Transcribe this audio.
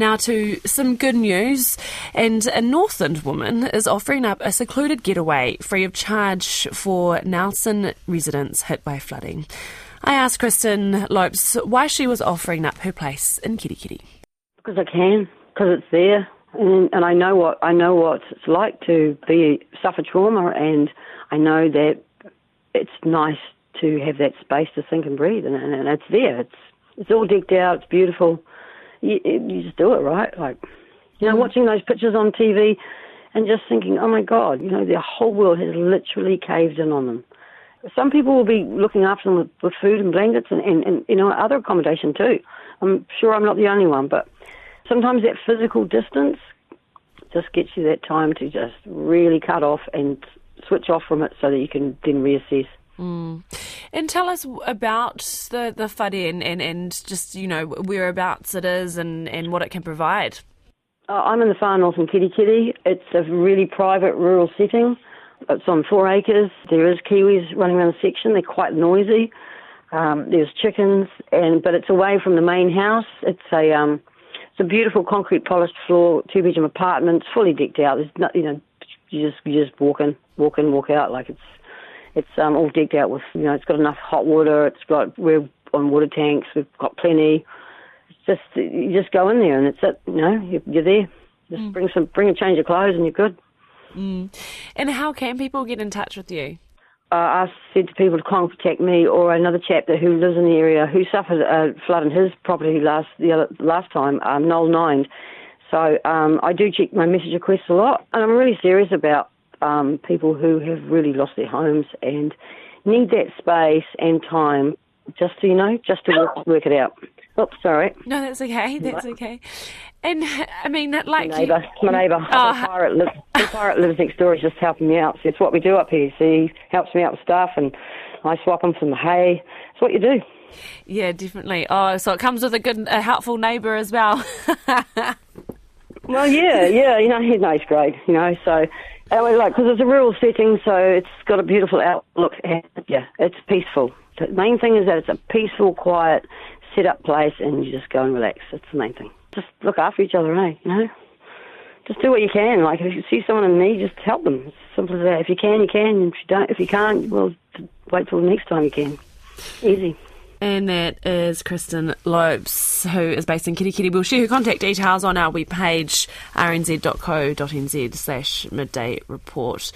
Now to some good news, and a Northland woman is offering up a secluded getaway free of charge for Nelson residents hit by flooding. I asked Kristen Lopes why she was offering up her place in Kerikeri. Because I can, because it's there, and, and I know what I know what it's like to be suffer trauma, and I know that it's nice to have that space to think and breathe, and, and, it's there. It's it's all decked out. It's beautiful. You, you just do it right, like you know, mm. watching those pictures on TV, and just thinking, oh my God, you know, the whole world has literally caved in on them. Some people will be looking after them with, with food and blankets and, and, and you know other accommodation too. I'm sure I'm not the only one, but sometimes that physical distance just gets you that time to just really cut off and switch off from it so that you can then reassess. Mm. And tell us about the the whare and, and, and just you know whereabouts it is and, and what it can provide. Uh, I'm in the far north in Kerikeri. It's a really private rural setting. It's on four acres. There is kiwis running around the section. They're quite noisy. Um, there's chickens, and but it's away from the main house. It's a um, it's a beautiful concrete polished floor, two bedroom apartment, It's fully decked out. There's not, you know, you just you just walk in, walk in, walk out. Like it's it's um, all decked out with you know it's got enough hot water. It's got we're on water tanks. We've got plenty. It's just you just go in there and it's it. You know you're, you're there. Just mm. bring some bring a change of clothes and you're good. Mm. And how can people get in touch with you? Uh, I said to people to contact me or another chap that who lives in the area who suffered a flood in his property last the other, last time, um, Noel Nine. So um, I do check my message requests a lot, and I'm really serious about um, people who have really lost their homes and need that space and time just to you know just to work, work it out. Oops, sorry. No, that's okay. That's okay. And I mean, like my neighbour, you, my neighbour, oh, the pirate, lives, the pirate lives next door. He's just helping me out. So it's what we do up here. So he helps me out with stuff, and I swap him some hay. It's what you do. Yeah, definitely. Oh, so it comes with a good, a helpful neighbour as well. well, yeah, yeah. You know, he knows great. You know, so and we like because it's a rural setting, so it's got a beautiful outlook. And yeah, it's peaceful. The main thing is that it's a peaceful, quiet, set up place, and you just go and relax. That's the main thing just look after each other, eh? You know, just do what you can. Like if you see someone in need, just help them. It's simple as that. If you can, you can. If you don't, if you can't, well, wait till the next time you can. Easy. And that is Kristen Lopes, who is based in Kerikeri. We'll share her contact details on our webpage, rnz.co.nz slash midday report.